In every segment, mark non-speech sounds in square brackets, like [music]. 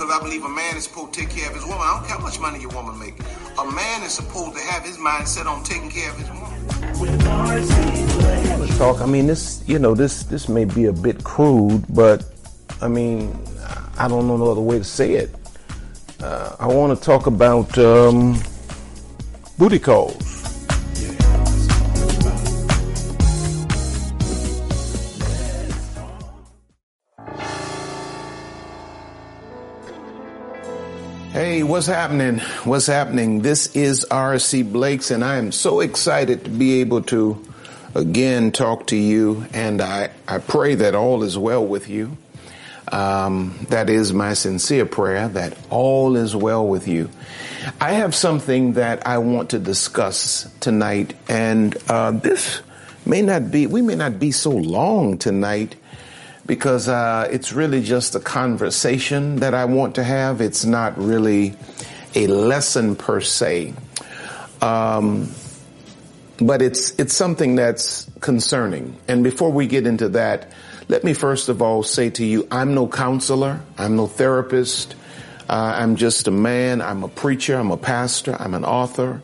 because I believe a man is supposed to take care of his woman. I don't care how much money your woman make. A man is supposed to have his mind set on taking care of his woman. talk. I mean, this you know this this may be a bit crude, but I mean, I don't know no other way to say it. Uh, I want to talk about um, booty calls. Hey, what's happening? What's happening? This is RC Blakes, and I am so excited to be able to again talk to you, and I, I pray that all is well with you. Um, that is my sincere prayer that all is well with you. I have something that I want to discuss tonight, and uh, this may not be, we may not be so long tonight because uh, it's really just a conversation that I want to have. It's not really a lesson per se. Um, but it's it's something that's concerning. And before we get into that, let me first of all say to you, I'm no counselor, I'm no therapist, uh, I'm just a man, I'm a preacher, I'm a pastor, I'm an author,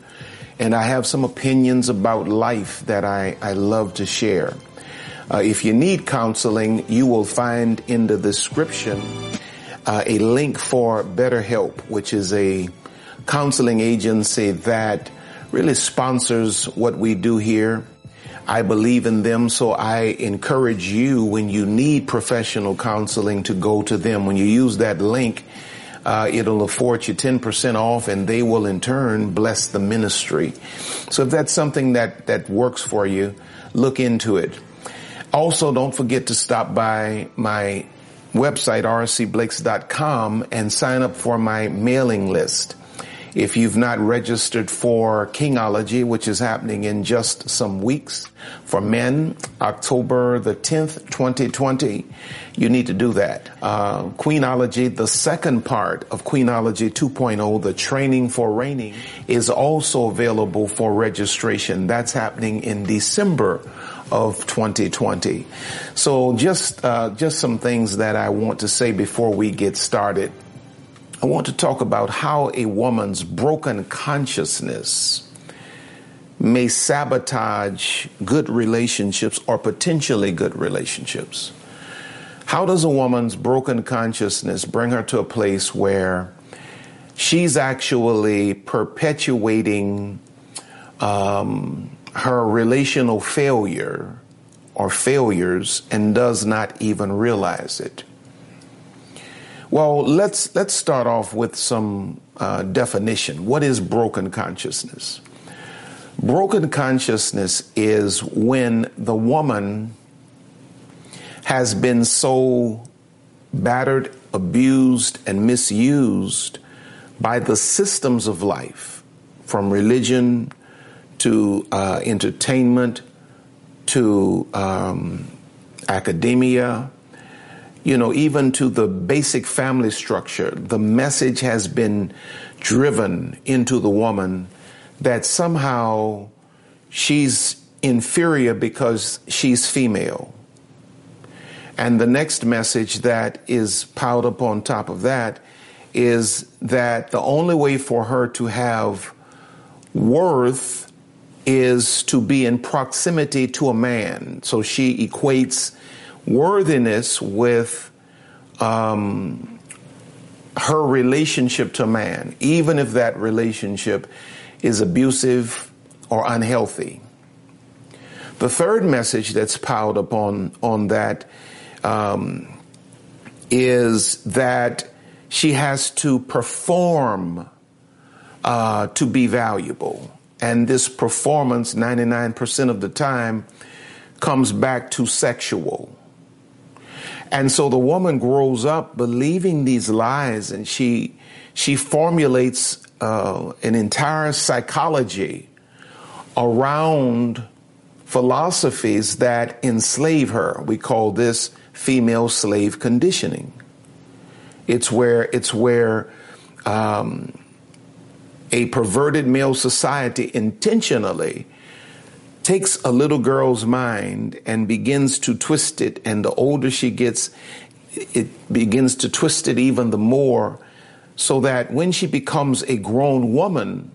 and I have some opinions about life that I, I love to share. Uh, if you need counseling, you will find in the description uh, a link for BetterHelp, which is a counseling agency that really sponsors what we do here. I believe in them, so I encourage you when you need professional counseling to go to them. When you use that link, uh, it'll afford you 10% off and they will in turn bless the ministry. So if that's something that, that works for you, look into it. Also, don't forget to stop by my website, rcblakes.com and sign up for my mailing list. If you've not registered for Kingology, which is happening in just some weeks for men, October the 10th, 2020, you need to do that. Uh, Queenology, the second part of Queenology 2.0, the training for reigning, is also available for registration. That's happening in December of 2020. So just uh, just some things that I want to say before we get started. I want to talk about how a woman's broken consciousness may sabotage good relationships or potentially good relationships. How does a woman's broken consciousness bring her to a place where she's actually perpetuating um, her relational failure or failures and does not even realize it? Well, let's let's start off with some uh, definition. What is broken consciousness? Broken consciousness is when the woman has been so battered, abused, and misused by the systems of life, from religion to uh, entertainment to um, academia, you know, even to the basic family structure, the message has been driven into the woman that somehow she's inferior because she's female. And the next message that is piled up on top of that is that the only way for her to have worth is to be in proximity to a man. So she equates worthiness with um, her relationship to man, even if that relationship is abusive or unhealthy. The third message that's piled up on, that um, is that she has to perform uh, to be valuable. And this performance, 99% of the time, comes back to sexual. And so the woman grows up believing these lies and she, she formulates uh, an entire psychology around philosophies that enslave her. We call this female slave conditioning. It's where, it's where um, a perverted male society intentionally takes a little girl's mind and begins to twist it, and the older she gets, it begins to twist it even the more, so that when she becomes a grown woman,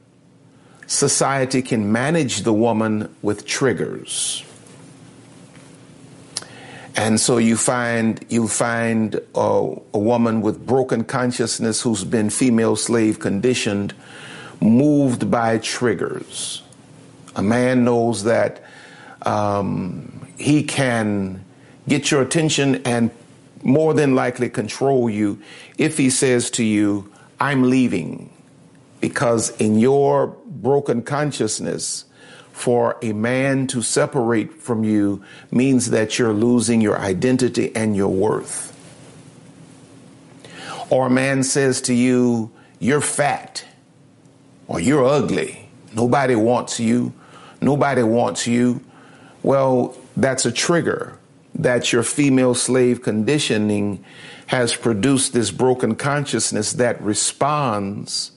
society can manage the woman with triggers. And so you find you find a, a, woman with broken consciousness who's been female slave conditioned, moved by triggers. A man knows that um, he can get your attention and more than likely control you if he says to you, "I'm leaving," because in your broken consciousness for a man to separate from you means that you're losing your identity and your worth. Or a man says to you, You're fat, or you're ugly. Nobody wants you. Nobody wants you. Well, that's a trigger that your female slave conditioning has produced this broken consciousness that responds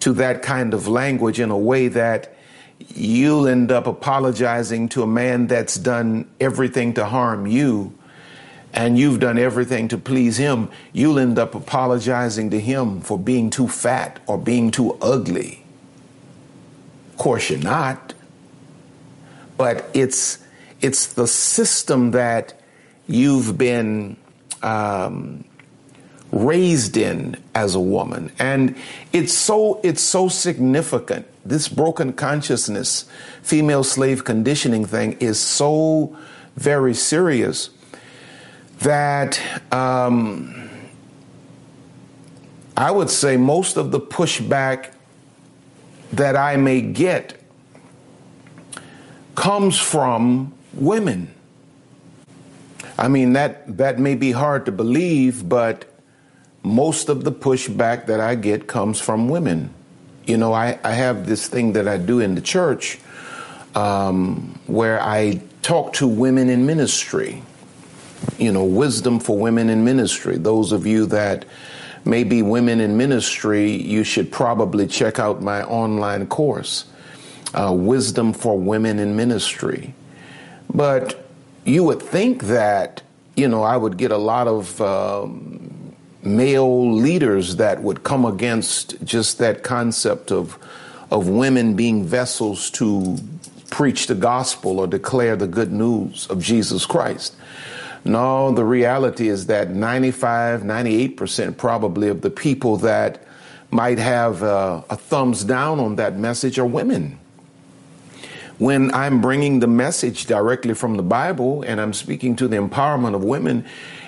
to that kind of language in a way that you'll end up apologizing to a man that's done everything to harm you and you've done everything to please him, you'll end up apologizing to him for being too fat or being too ugly. Of course, you're not. But it's it's the system that you've been um, raised in as a woman, and it's so it's so significant. This broken consciousness, female slave conditioning thing is so very serious that um, I would say most of the pushback that I may get comes from women. I mean that that may be hard to believe, but most of the pushback that I get comes from women. You know, I, I have this thing that I do in the church um, where I talk to women in ministry. You know, wisdom for women in ministry. Those of you that may be women in ministry, you should probably check out my online course, uh, Wisdom for Women in Ministry. But you would think that, you know, I would get a lot of um, male leaders that would come against just that concept of of women being vessels to preach the gospel or declare the good news of Jesus Christ. No, the reality is that 95, 98% probably of the people that might have a, a thumbs down on that message are women. When I'm bringing the message directly from the Bible and I'm speaking to the empowerment of women,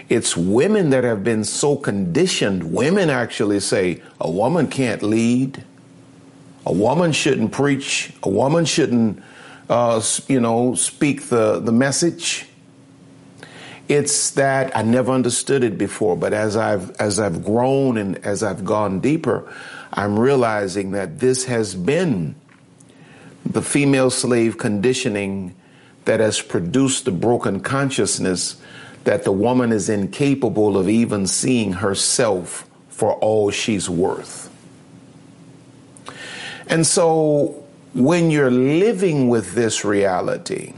it's women that have been so conditioned. Women actually say a woman can't lead, a woman shouldn't preach, a woman shouldn't, uh, you know, speak the, the message. It's that I never understood it before, but as I've as I've grown and as I've gone deeper, I'm realizing that this has been the female slave conditioning that has produced the broken consciousness that the woman is incapable of even seeing herself for all she's worth. And so when you're living with this reality,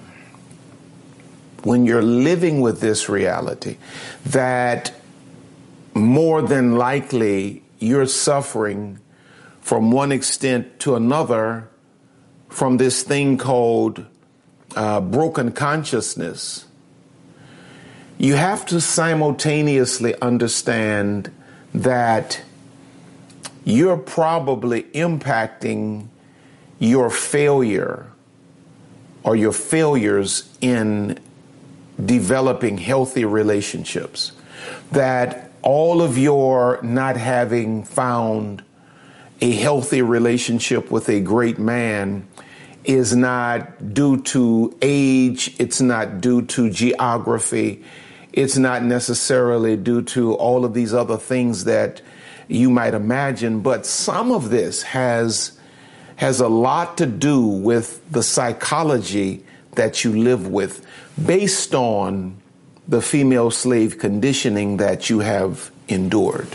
when you're living with this reality, that more than likely you're suffering from one extent to another from this thing called uh, broken consciousness you have to simultaneously understand that you're probably impacting your failure or your failures in developing healthy relationships. That all of your not having found a healthy relationship with a great man is not due to age, it's not due to geography, it's not necessarily due to all of these other things that you might imagine, but some of this has has a lot to do with the psychology that you live with based on the female slave conditioning that you have endured.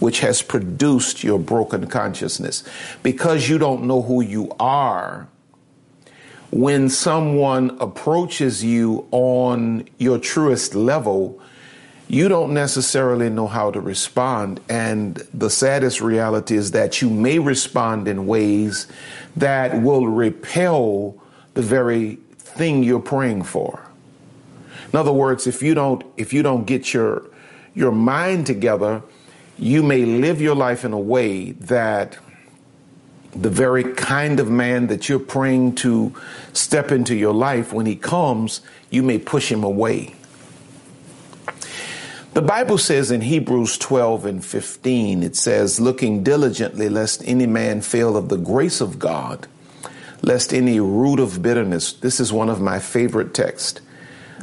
Which has produced your broken consciousness. Because you don't know who you are, when someone approaches you on your truest level, you don't necessarily know how to respond. And the saddest reality is that you may respond in ways that will repel the very thing you're praying for. In other words, if you don't if you don't get your your mind together, you may live your life in a way that the very kind of man that you're praying to step into your life, when he comes, you may push him away. The Bible says in Hebrews 12 and 15, it says, looking diligently lest any man fail of the grace of God, lest any root of bitterness, this is one of my favorite texts,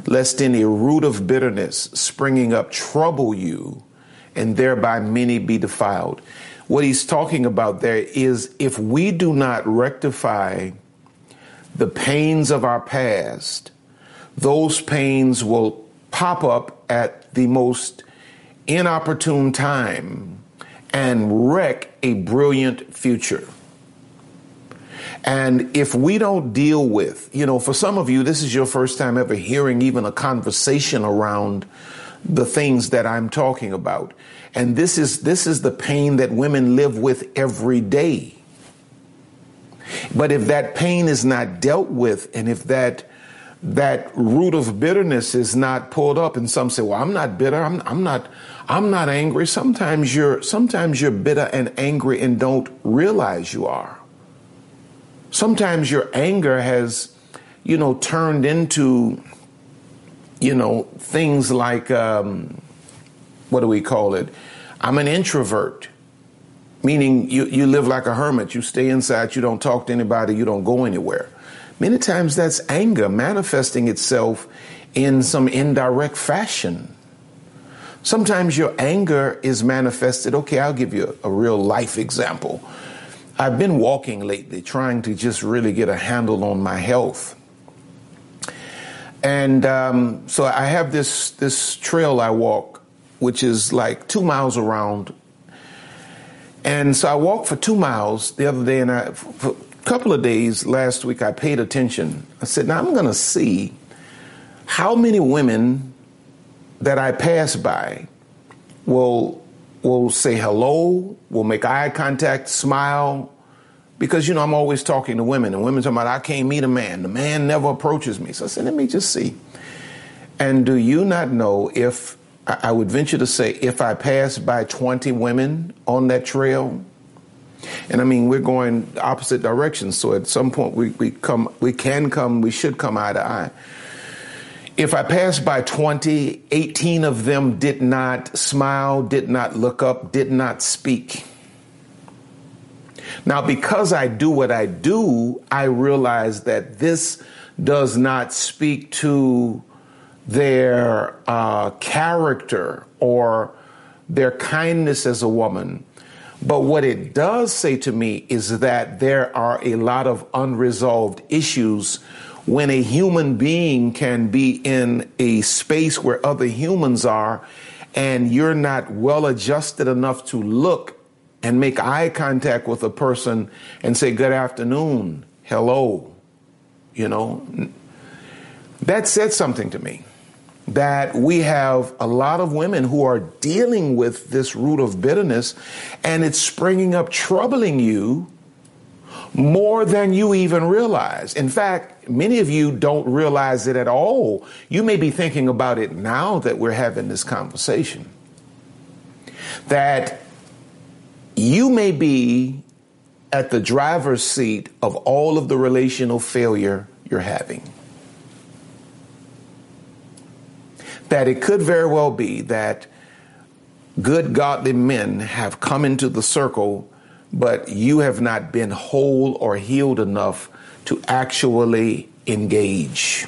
lest any root of bitterness springing up trouble you, and thereby many be defiled. What he's talking about there is if we do not rectify the pains of our past, those pains will pop up at the most inopportune time and wreck a brilliant future. And if we don't deal with, you know, for some of you, this is your first time ever hearing even a conversation around the things that I'm talking about. And this is, this is the pain that women live with every day. But if that pain is not dealt with, and if that that root of bitterness is not pulled up and some say well i'm not bitter i'm, I'm not i'm not angry sometimes you're sometimes you're bitter and angry and don't realize you are sometimes your anger has you know turned into you know things like um, what do we call it i'm an introvert meaning you, you live like a hermit you stay inside you don't talk to anybody you don't go anywhere Many times that's anger manifesting itself in some indirect fashion. Sometimes your anger is manifested. Okay, I'll give you a, a real life example. I've been walking lately, trying to just really get a handle on my health. And um, so I have this this trail I walk, which is like two miles around. And so I walked for two miles the other day, and I, for, a couple of days last week, I paid attention. I said, now I'm going to see how many women that I pass by will will say hello, will make eye contact, smile, because you know I'm always talking to women, and women talking about I can't meet a man. The man never approaches me. So I said, let me just see. And do you not know if I would venture to say if I pass by 20 women on that trail, and I mean, we're going opposite directions. So at some point, we, we come, we can come, we should come eye to eye. If I pass by 20, 18 of them did not smile, did not look up, did not speak. Now, because I do what I do, I realize that this does not speak to their uh, character or their kindness as a woman. But what it does say to me is that there are a lot of unresolved issues when a human being can be in a space where other humans are and you're not well adjusted enough to look and make eye contact with a person and say, Good afternoon, hello. You know, that said something to me that we have a lot of women who are dealing with this root of bitterness and it's springing up, troubling you more than you even realize. In fact, many of you don't realize it at all. You may be thinking about it now that we're having this conversation. That you may be at the driver's seat of all of the relational failure you're having. that it could very well be that good godly men have come into the circle, but you have not been whole or healed enough to actually engage.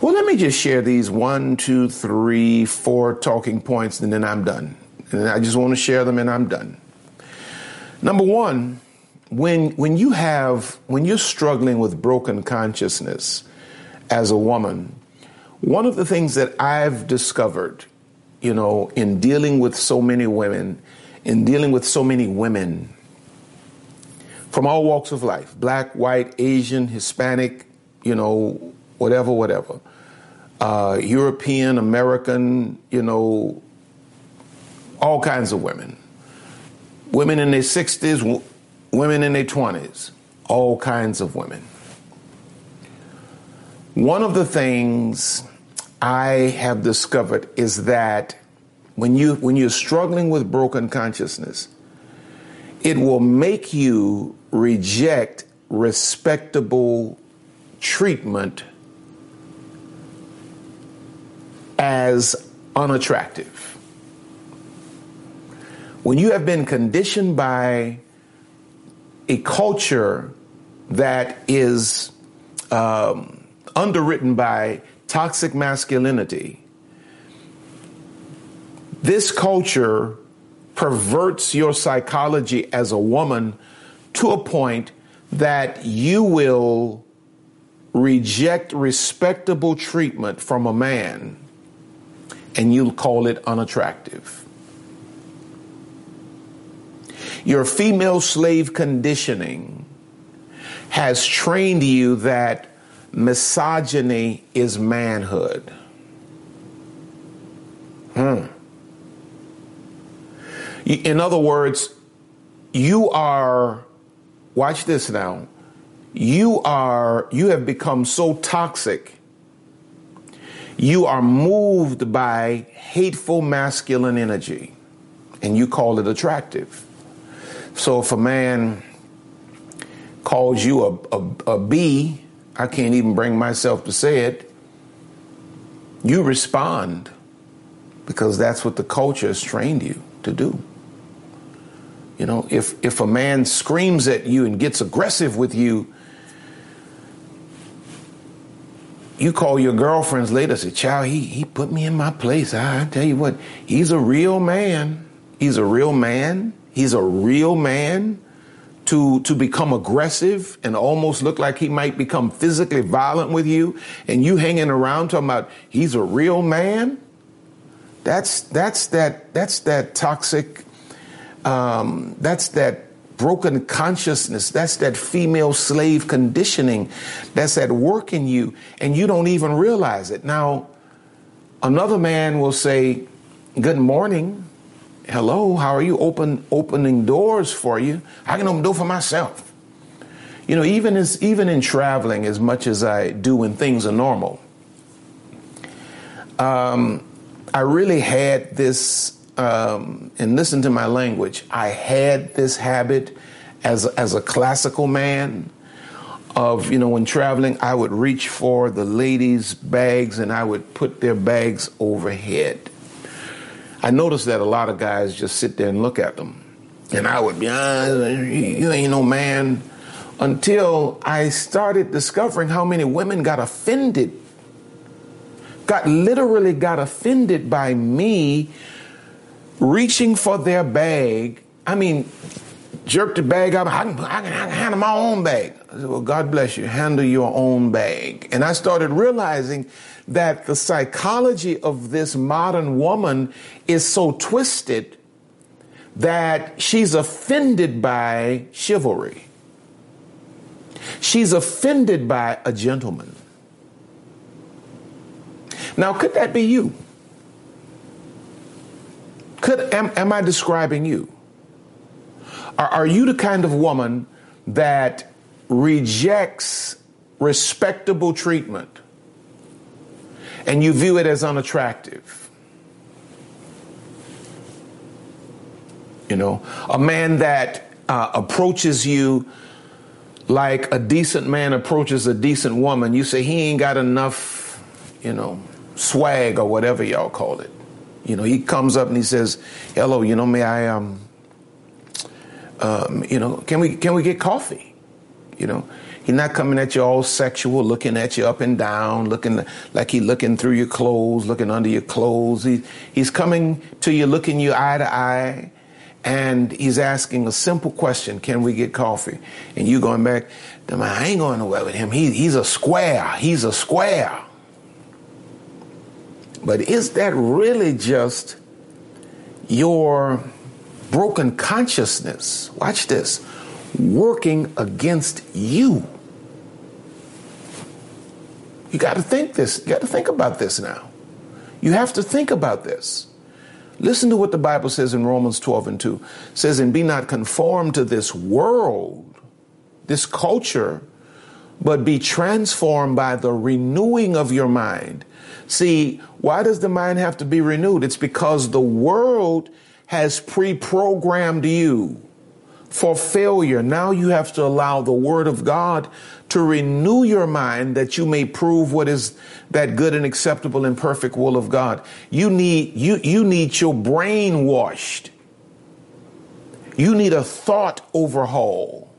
Well, let me just share these one, two, three, four talking points, and then I'm done. And I just want to share them, and I'm done. Number one, when when you have when you're struggling with broken consciousness as a woman, one of the things that I've discovered, you know, in dealing with so many women in dealing with so many women from all walks of life black, white, Asian, Hispanic, you know, whatever, whatever. Uh, European, American, you know, all kinds of women. Women in their 60s, w- women in their 20s, all kinds of women. One of the things I have discovered is that when you when you're struggling with broken consciousness, it will make you reject respectable treatment as unattractive. When you have been conditioned by a culture that is um, underwritten by toxic masculinity, this culture perverts your psychology as a woman to a point that you will reject respectable treatment from a man and you'll call it unattractive. Your female slave conditioning has trained you that misogyny is manhood. Hmm. In other words, you are, watch this now, you are, you have become so toxic. You are moved by hateful masculine energy and you call it attractive. So if a man calls you a, a, a B, I can't even bring myself to say it, you respond because that's what the culture has trained you to do. You know, if, if a man screams at you and gets aggressive with you, you call your girlfriends later say, child, he, he put me in my place. I, I tell you what, he's a real man. He's a real man. He's a real man to, to become aggressive and almost look like he might become physically violent with you and you hanging around talking about he's a real man. That's, that's that, that's that toxic, um, that's that broken consciousness. That's that female slave conditioning that's at work in you, and you don't even realize it. Now, another man will say, Good morning. Hello, how are you? Open opening doors for you. I can open door for myself. You know, even as even in traveling as much as I do when things are normal, um, I really had this um, and listen to my language. I had this habit as as a classical man of you know when traveling, I would reach for the ladies' bags and I would put their bags overhead. I noticed that a lot of guys just sit there and look at them, and I would be, ah, you ain't no man. Until I started discovering how many women got offended, got literally got offended by me reaching for their bag. I mean, jerked the bag up. I can, I can, I can handle my own bag. I said, well, God bless you. Handle your own bag. And I started realizing that the psychology of this modern woman is so twisted that she's offended by chivalry. She's offended by a gentleman. Now, could that be you? Could am, am I describing you? Are, are you the kind of woman that rejects respectable treatment and you view it as unattractive? You know, a man that uh, approaches you like a decent man approaches a decent woman, you say he ain't got enough, you know, swag or whatever y'all call it. You know, he comes up and he says, "Hello, you know, may I um, um, you know, can we can we get coffee?" You know, he's not coming at you all sexual, looking at you up and down, looking like he's looking through your clothes, looking under your clothes. He, he's coming to you, looking you eye to eye, and he's asking a simple question: Can we get coffee? And you going back, I ain't going nowhere with him. He, he's a square. He's a square. But is that really just your broken consciousness, watch this, working against you. You got to think this. You got to think about this now. You have to think about this. Listen to what the Bible says in Romans 12 and 2. It says, And be not conformed to this world, this culture, but be transformed by the renewing of your mind. See, why does the mind have to be renewed? It's because the world has pre programmed you for failure. Now you have to allow the Word of God to renew your mind that you may prove what is that good and acceptable and perfect will of God. You need, you, you need your brain washed. You need a thought overhaul.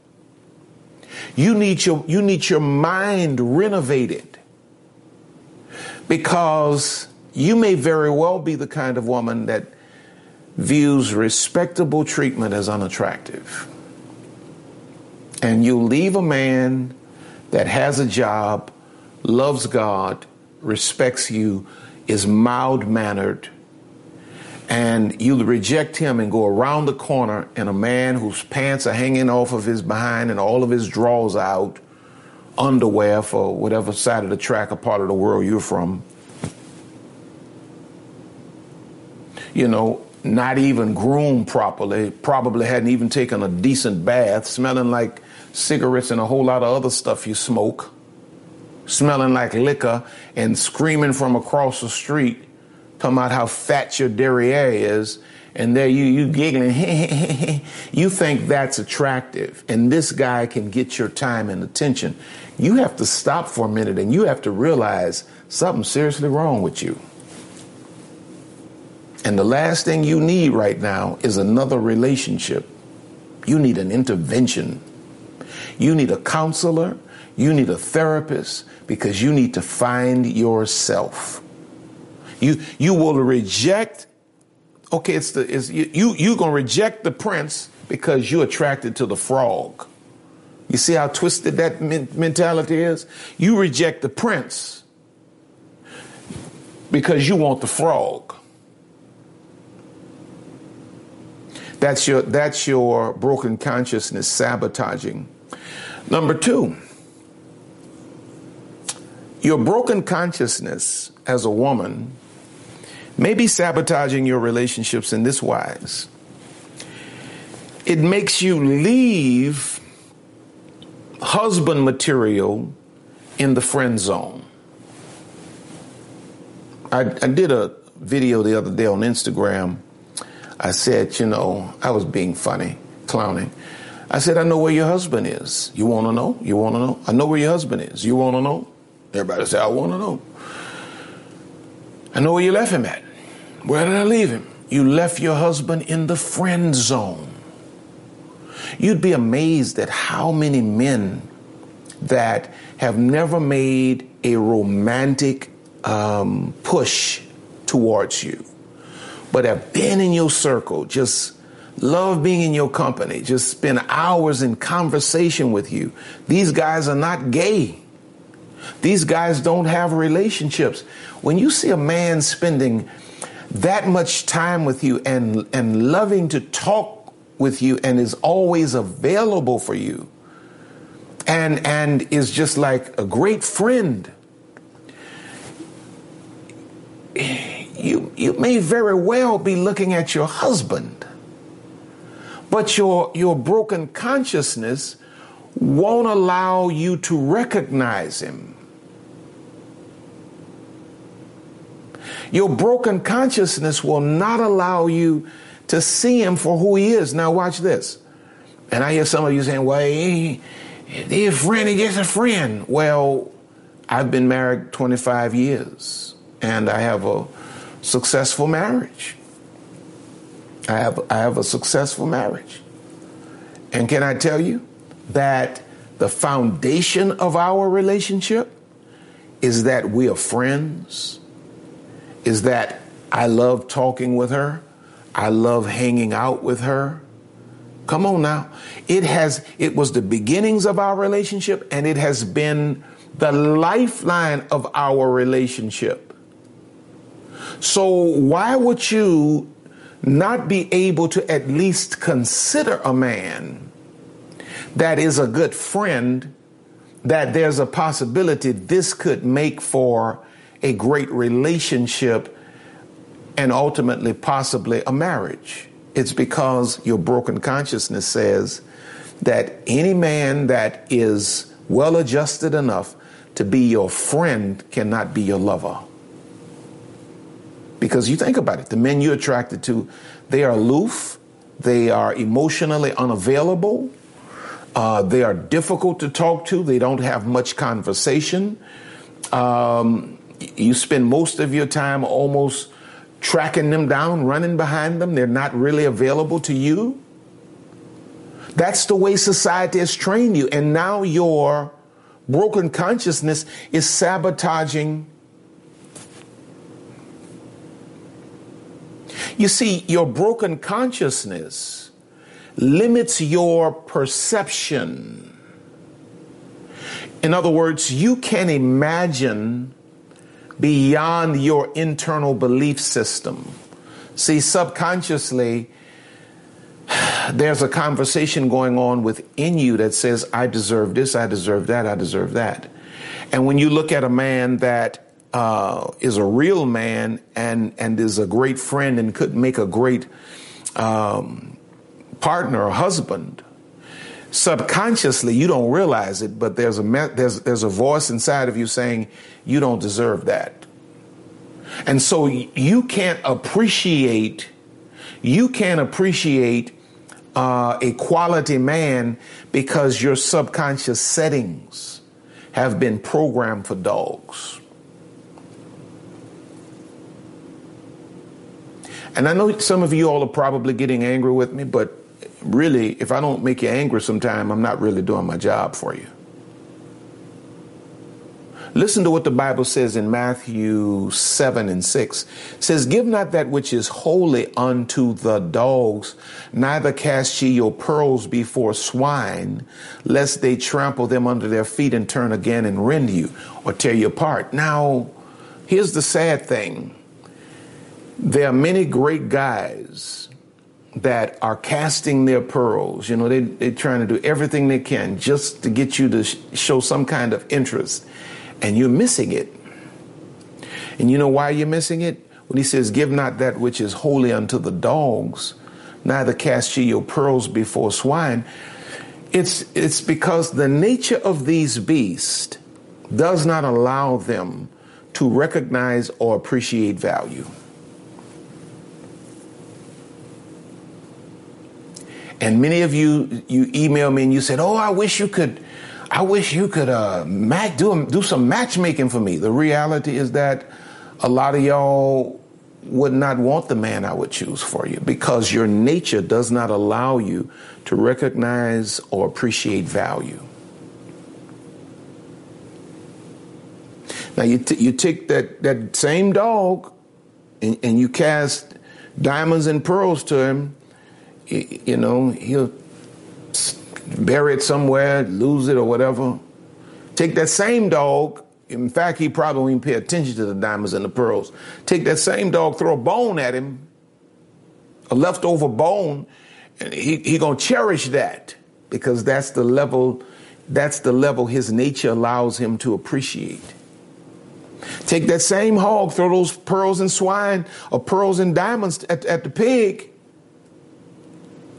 You need your, you need your mind renovated because you may very well be the kind of woman that views respectable treatment as unattractive. And you leave a man that has a job, loves God, respects you, is mild mannered, and you reject him and go around the corner and a man whose pants are hanging off of his behind and all of his drawers out, underwear for whatever side of the track or part of the world you're from. You know, not even groomed properly, probably hadn't even taken a decent bath, smelling like cigarettes and a whole lot of other stuff you smoke, smelling like liquor and screaming from across the street, talking about how fat your derriere is, and there you you giggling, [laughs] you think that's attractive, and this guy can get your time and attention. You have to stop for a minute and you have to realize something's seriously wrong with you. And the last thing you need right now is another relationship. You need an intervention. You need a counselor. You need a therapist because you need to find yourself. You, you will reject, okay, it's the, it's, you, you, you're going to reject the prince because you're attracted to the frog. You see how twisted that mentality is? You reject the prince because you want the frog. That's your, that's your broken consciousness sabotaging. Number two, your broken consciousness as a woman may be sabotaging your relationships in this wise. It makes you leave husband material in the friend zone. I, I did a video the other day on Instagram I said, you know, I was being funny, clowning. I said, I know where your husband is. You want to know? You want to know? I know where your husband is. You want to know? Everybody said, I want to know. I know where you left him at. Where did I leave him? You left your husband in the friend zone. You'd be amazed at how many men that have never made a romantic um, push towards you but have been in your circle, just love being in your company, just spend hours in conversation with you. These guys are not gay. These guys don't have relationships. When you see a man spending that much time with you and, and loving to talk with you and is always available for you and, and is just like a great friend you, you may very well be looking at your husband, but your, your broken consciousness won't allow you to recognize him. Your broken consciousness will not allow you to see him for who he is. Now, watch this. And I hear some of you saying, well, he, he a friend, he just a friend. Well, I've been married 25 years and I have a successful marriage. I have, I have a successful marriage. And can I tell you that the foundation of our relationship is that we are friends, is that I love talking with her, I love hanging out with her. Come on now. It has it was the beginnings of our relationship and it has been the lifeline of our relationship. So why would you not be able to at least consider a man that is a good friend, that there's a possibility this could make for a great relationship and ultimately possibly a marriage. It's because your broken consciousness says that any man that is well adjusted enough to be your friend cannot be your lover. Because you think about it, the men you're attracted to, they are aloof, they are emotionally unavailable, uh, they are difficult to talk to, they don't have much conversation. Um, you spend most of your time almost tracking them down, running behind them. They're not really available to you. That's the way society has trained you. And now your broken consciousness is sabotaging. You see, your broken consciousness limits your perception. In other words, you can imagine beyond your internal belief system. See, subconsciously, there's a conversation going on within you that says, I deserve this, I deserve that, I deserve that. And when you look at a man that uh, is a real man and, and is a great friend and could make a great um, partner or husband, subconsciously you don't realize it, but there's a there's there's a voice inside of you saying you don't deserve that, and so you can't appreciate you can't appreciate uh, a quality man because your subconscious settings have been programmed for dogs. And I know some of you all are probably getting angry with me, but really, if I don't make you angry sometime, I'm not really doing my job for you. Listen to what the Bible says in Matthew 7 and 6. It says, Give not that which is holy unto the dogs, neither cast ye your pearls before swine, lest they trample them under their feet and turn again and rend you or tear you apart. Now, here's the sad thing. There are many great guys that are casting their pearls. You know, they, they're trying to do everything they can just to get you to sh- show some kind of interest, and you're missing it. And you know why you're missing it? When he says, Give not that which is holy unto the dogs, neither cast ye your pearls before swine. It's, it's because the nature of these beasts does not allow them to recognize or appreciate value. And many of you, you email me and you said, "Oh, I wish you could, I wish you could uh, match, do do some matchmaking for me." The reality is that a lot of y'all would not want the man I would choose for you because your nature does not allow you to recognize or appreciate value. Now you t- you take that that same dog and, and you cast diamonds and pearls to him you know, he'll bury it somewhere, lose it or whatever. Take that same dog. In fact, he probably won't even pay attention to the diamonds and the pearls. Take that same dog, throw a bone at him, a leftover bone, and he, he gonna cherish that because that's the level, that's the level his nature allows him to appreciate. Take that same hog, throw those pearls and swine or pearls and diamonds at, at the pig,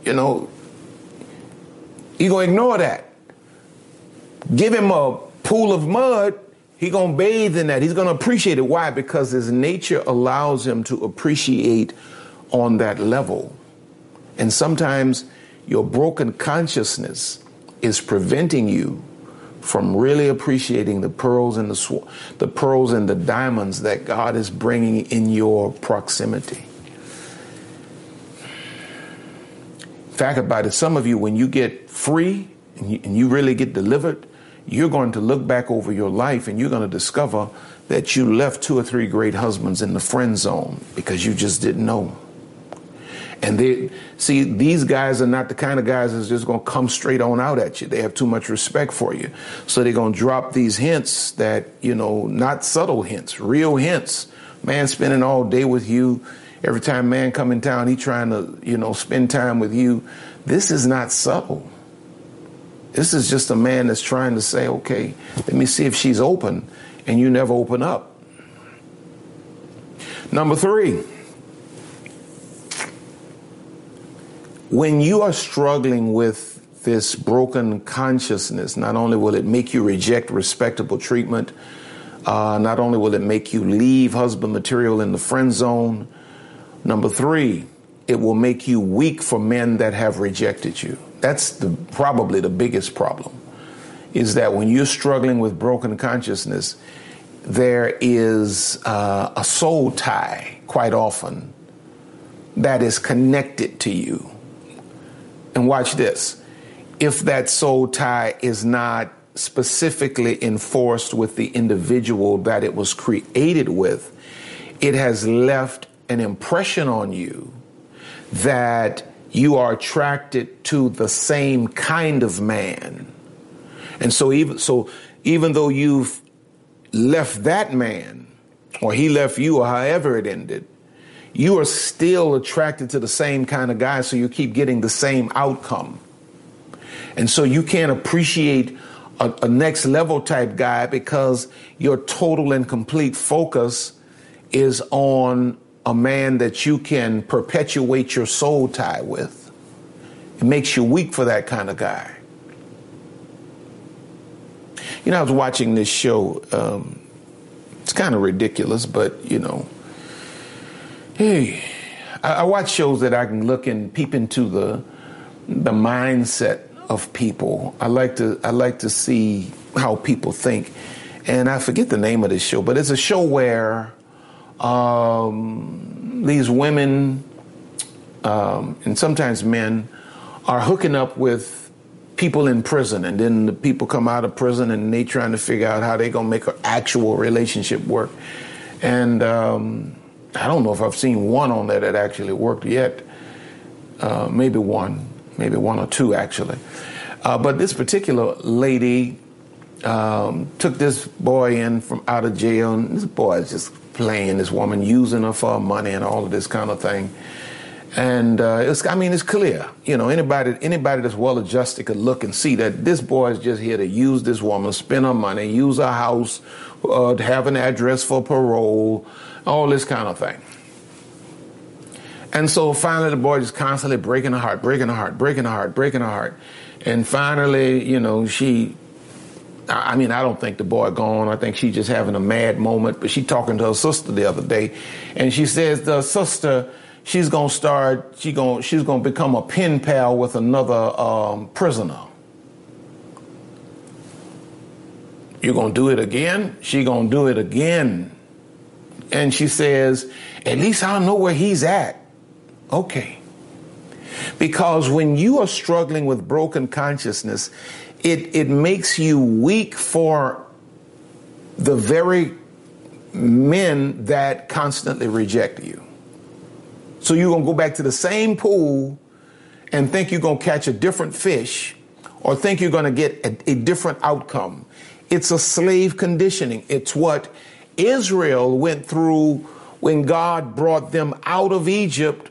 you know, he gonna ignore that. Give him a pool of mud, he gonna bathe in that. He's gonna appreciate it. Why? Because his nature allows him to appreciate on that level. And sometimes your broken consciousness is preventing you from really appreciating the pearls and the sw- the pearls and the diamonds that God is bringing in your proximity. Fact about it, some of you, when you get free and you, and you really get delivered, you're going to look back over your life and you're going to discover that you left two or three great husbands in the friend zone because you just didn't know. And they see these guys are not the kind of guys that's just going to come straight on out at you. They have too much respect for you, so they're going to drop these hints that you know, not subtle hints, real hints. Man, spending all day with you, Every time man come in town, he trying to, you know, spend time with you. This is not subtle. This is just a man that's trying to say, okay, let me see if she's open, and you never open up. Number three, when you are struggling with this broken consciousness, not only will it make you reject respectable treatment, uh, not only will it make you leave husband material in the friend zone, number three, it will make you weak for men that have rejected you. That's the, probably the biggest problem, is that when you're struggling with broken consciousness, there is uh, a soul tie quite often that is connected to you. And watch this if that soul tie is not specifically enforced with the individual that it was created with, it has left an impression on you that you are attracted to the same kind of man. And so even so even though you've left that man or he left you or however it ended, you are still attracted to the same kind of guy so you keep getting the same outcome. And so you can't appreciate a, a, next level type guy because your total and complete focus is on a man that you can perpetuate your soul tie with. It makes you weak for that kind of guy. You know, I was watching this show. Um, it's kind of ridiculous, but you know, hey, I, I watch shows that I can look and peep into the the mindset of people. I like to I like to see how people think, and I forget the name of this show, but it's a show where um, these women um, and sometimes men are hooking up with people in prison, and then the people come out of prison and they trying to figure out how they gonna make an actual relationship work. And um, I don't know if I've seen one on there that actually worked yet. Uh, maybe one maybe one or two actually. Uh, but this particular lady um, took this boy in from out of jail, and this boy is just playing this woman, using her for money and all of this kind of thing. And uh, it's, I mean, it's clear. You know, anybody anybody that's well adjusted could look and see that this boy is just here to use this woman, spend her money, use her house, uh, have an address for parole, all this kind of thing. And so finally, the boy is constantly breaking her heart, breaking her heart, breaking her heart, breaking her heart. And finally, you know, she, I mean, I don't think the boy gone. I think she's just having a mad moment. But she talking to her sister the other day, and she says the sister, she's gonna start, she gonna she's gonna become a pen pal with another um, prisoner. You're gonna do it again? She gonna do it again. And she says, at least I'll know where he's at. Okay. Because when you are struggling with broken consciousness, it, it makes you weak for the very men that constantly reject you. So you're going to go back to the same pool and think you're going to catch a different fish or think you're going to get a, a different outcome. It's a slave conditioning. It's what Israel went through when God brought them out of Egypt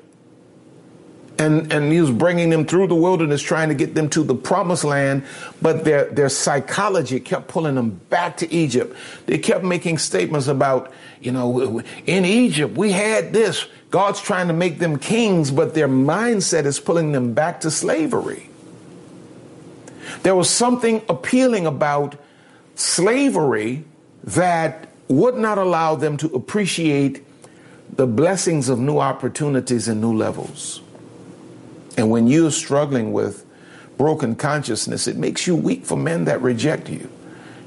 and, and he was bringing them through the wilderness, trying to get them to the promised land. But their, their psychology kept pulling them back to Egypt. They kept making statements about, you know, in Egypt, we had this. God's trying to make them kings, but their mindset is pulling them back to slavery. There was something appealing about slavery that would not allow them to appreciate the blessings of new opportunities and new levels. And when you're struggling with broken consciousness, it makes you weak for men that reject you.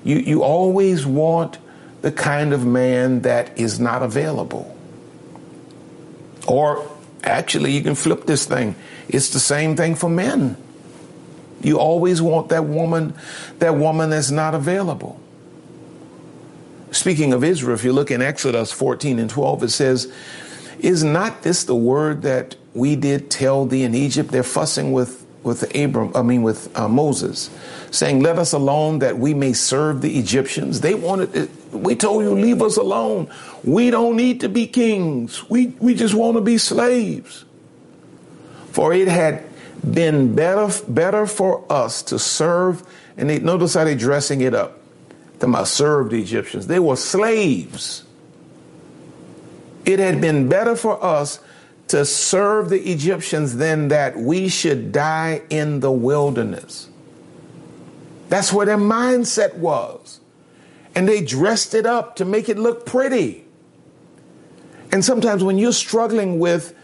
You, you always want the kind of man that is not available. Or actually, you can flip this thing. It's the same thing for men. You always want that woman, that woman that's not available. Speaking of Israel, if you look in Exodus 14 and 12, it says, Is not this the word that we did tell thee in Egypt, they're fussing with with Abram, I mean with uh, Moses, saying, "Let us alone that we may serve the Egyptians." They wanted. It, we told you, leave us alone. We don't need to be kings. We we just want to be slaves. For it had been better better for us to serve. And they, notice how they're dressing it up. Talking about serve the Egyptians. They were slaves. It had been better for us to serve the Egyptians than that we should die in the wilderness. That's where their mindset was. And they dressed it up to make it look pretty. And sometimes when you're struggling with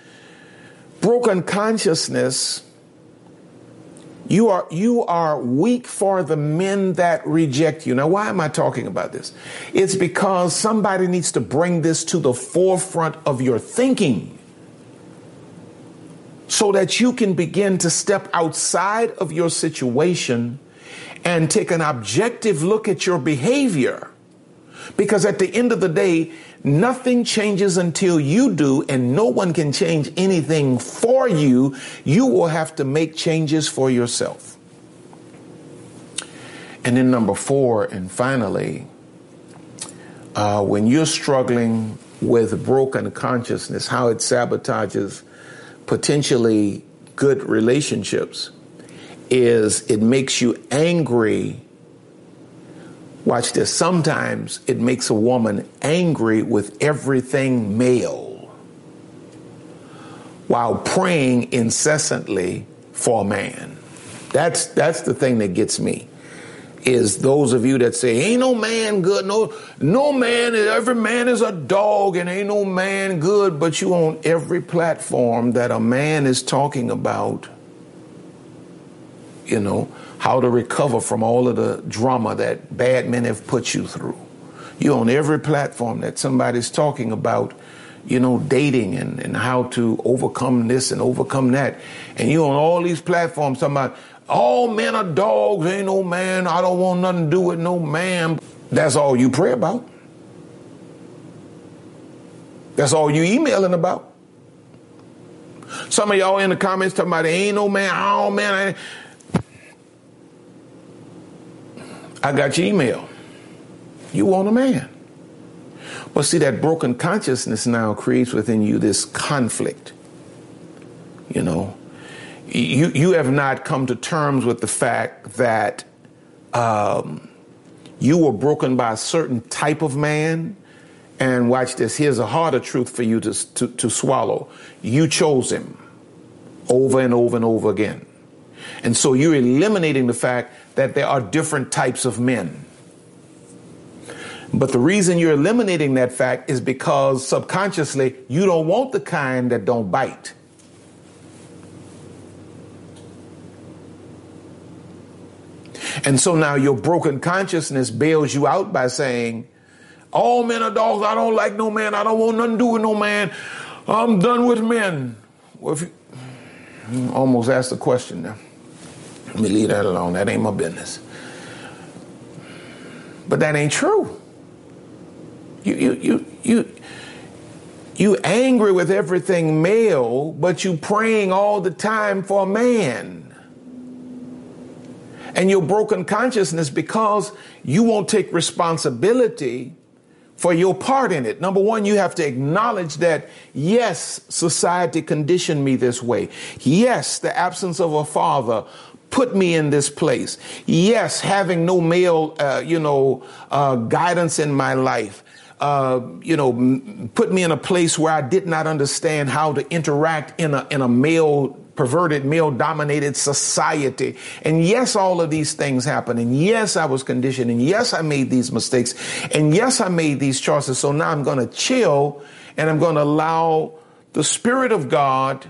broken consciousness, you are you are weak for the men that reject you. Now, why am I talking about this? It's because somebody needs to bring this to the forefront of your thinking so that you can begin to step outside of your situation and take an objective look at your behavior. Because at the end of the day, nothing changes until you do, and no one can change anything for you. You will have to make changes for yourself. And then, number four, and finally, uh, when you're struggling with broken consciousness, how it sabotages potentially good relationships is it makes you angry. Watch this. Sometimes it makes a woman angry with everything male while praying incessantly for a man. That's that's the thing that gets me. Is those of you that say ain't no man good, no no man, every man is a dog, and ain't no man good, but you on every platform that a man is talking about you know, how to recover from all of the drama that bad men have put you through. You're on every platform that somebody's talking about, you know, dating and, and how to overcome this and overcome that. And you're on all these platforms talking about all men are dogs, ain't no man, I don't want nothing to do with no man. That's all you pray about. That's all you emailing about. Some of y'all in the comments talking about ain't no man, oh man, I got your email. You want a man. But see, that broken consciousness now creates within you this conflict. You know, you, you have not come to terms with the fact that um, you were broken by a certain type of man. And watch this. Here's a harder truth for you to, to, to swallow. You chose him over and over and over again. And so you're eliminating the fact that there are different types of men. But the reason you're eliminating that fact is because subconsciously you don't want the kind that don't bite. And so now your broken consciousness bails you out by saying, All men are dogs. I don't like no man. I don't want nothing to do with no man. I'm done with men. Well, if you almost asked the question now. Let me leave that alone. That ain't my business. But that ain't true. You you you you you angry with everything male, but you praying all the time for a man. And your broken consciousness because you won't take responsibility for your part in it. Number one, you have to acknowledge that yes, society conditioned me this way. Yes, the absence of a father put me in this place. Yes, having no male, uh, you know, uh, guidance in my life. Uh, you know, put me in a place where I did not understand how to interact in a in a male perverted, male dominated society. And yes, all of these things happen. And yes, I was conditioned. And yes, I made these mistakes. And yes, I made these choices. So now I'm going to chill and I'm going to allow the Spirit of God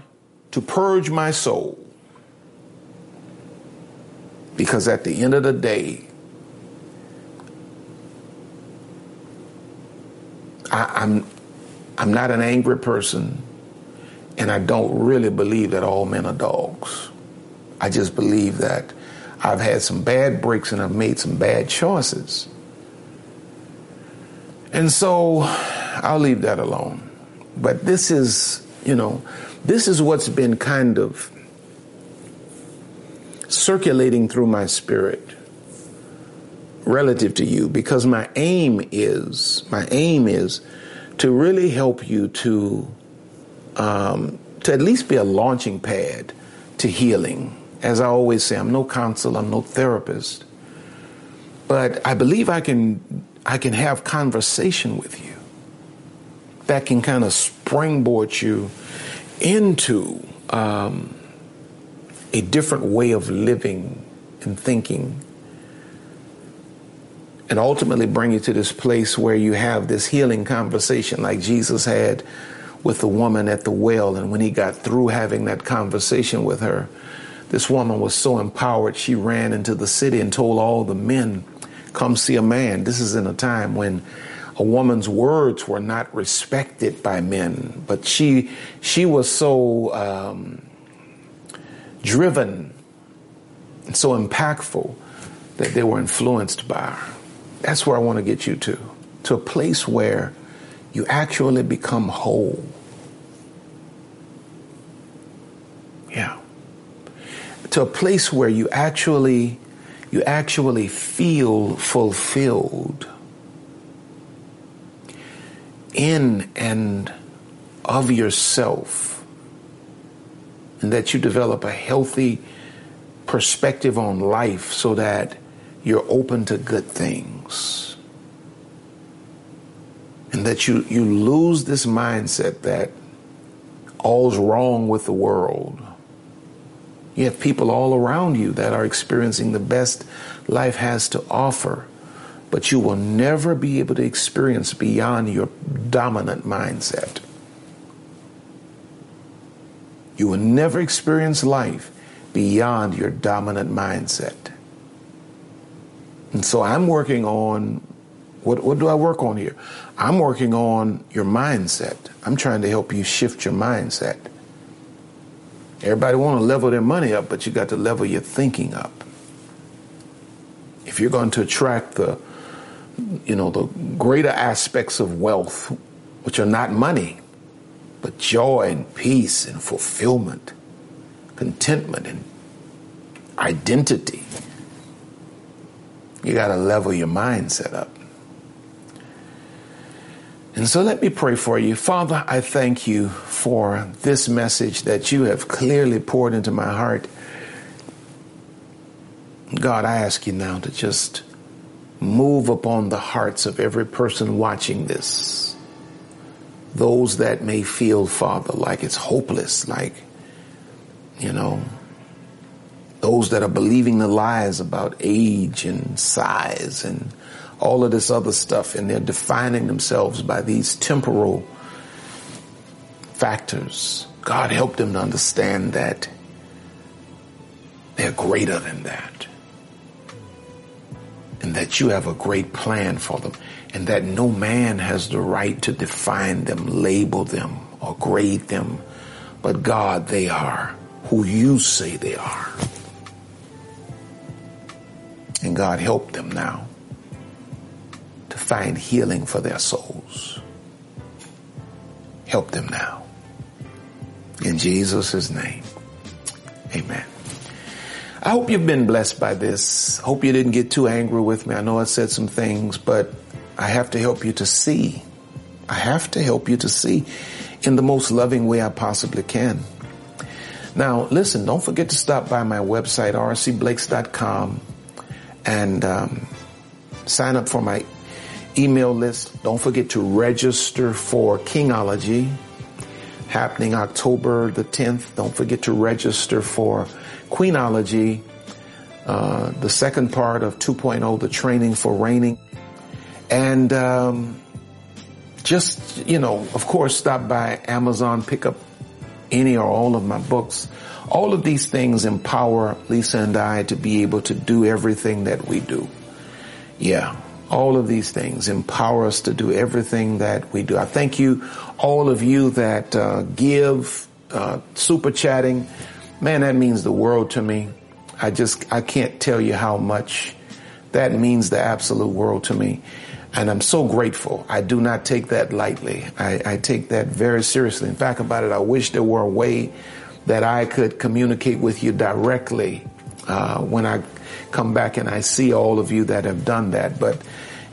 to purge my soul. Because at the end of the day, I, am I'm, I'm not an angry person, and I don't really believe that all men are dogs. I just believe that I've had some bad breaks and I've made some bad choices. And so I'll leave that alone. But this is, you know, this is what's been kind of circulating through my spirit relative to you because my aim is my aim is to really help you to um, to at least be a launching pad to healing. As I always say, I'm no counselor, I'm no therapist, but I believe I can I can have conversation with you that can kind of springboard you into um, a different way of living and thinking and ultimately bring you to this place where you have this healing conversation like Jesus had with the woman at the well. And when he got through having that conversation with her, this woman was so empowered, she ran into the city and told all the men, Come see a man. This is in a time when a woman's words were not respected by men, but she she was so um, driven and so impactful that they were influenced by her. That's where I want to get you to, to a place where you actually become whole. Yeah. To a place where you actually you actually feel fulfilled in and of yourself and that you develop a healthy perspective on life so that you're open to good things. And that you, you lose this mindset that all's wrong with the world. You have people all around you that are experiencing the best life has to offer, but you will never be able to experience beyond your dominant mindset. You will never experience life beyond your dominant mindset. And so I'm working on what, what do I work on here? I'm working on your mindset. I'm trying to help you shift your mindset. Everybody want to level their money up, but you got to level your thinking up. If you're going to attract the you know the greater aspects of wealth, which are not money, but joy and peace and fulfillment, contentment and identity. You got to level your mindset up. And so let me pray for you. Father, I thank you for this message that you have clearly poured into my heart. God, I ask you now to just move upon the hearts of every person watching this. Those that may feel, Father, like it's hopeless, like, you know, those that are believing the lies about age and size and all of this other stuff, and they're defining themselves by these temporal factors. God help them to understand that they're greater than that. And that you have a great plan for them. And that no man has the right to define them, label them, or grade them. But God, they are who you say they are. And God help them now find healing for their souls. Help them now. In Jesus' name. Amen. I hope you've been blessed by this. Hope you didn't get too angry with me. I know I said some things, but I have to help you to see. I have to help you to see in the most loving way I possibly can. Now, listen, don't forget to stop by my website, rcblakes.com and um, sign up for my email list. Don't forget to register for Kingology happening October the 10th. Don't forget to register for Queenology, uh, the second part of 2.0, the training for reigning. And um, just, you know, of course, stop by Amazon, pick up any or all of my books. All of these things empower Lisa and I to be able to do everything that we do. Yeah, all of these things empower us to do everything that we do. I thank you, all of you that uh, give, uh, super chatting. Man, that means the world to me. I just, I can't tell you how much that means the absolute world to me. And I'm so grateful. I do not take that lightly. I, I take that very seriously. In fact, about it, I wish there were a way that I could communicate with you directly uh, when I come back and I see all of you that have done that. But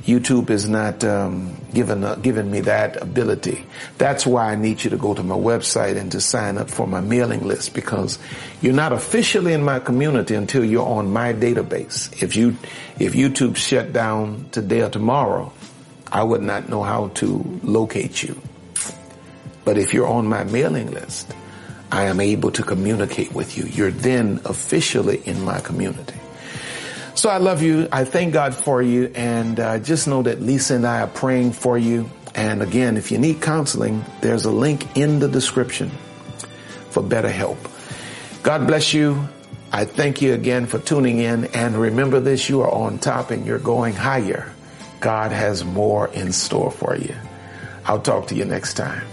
YouTube is not um, given uh, given me that ability. That's why I need you to go to my website and to sign up for my mailing list because you're not officially in my community until you're on my database. If you if YouTube shut down today or tomorrow, I would not know how to locate you. But if you're on my mailing list, I am able to communicate with you. You're then officially in my community. So I love you. I thank God for you. And uh, just know that Lisa and I are praying for you. And again, if you need counseling, there's a link in the description for BetterHelp. God bless you. I thank you again for tuning in. And remember this, you are on top and you're going higher. God has more in store for you. I'll talk to you next time.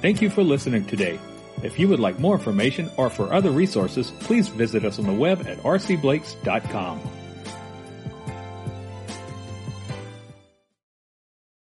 Thank you for listening today. If you would like more information or for other resources, please visit us on the web at rcblakes.com.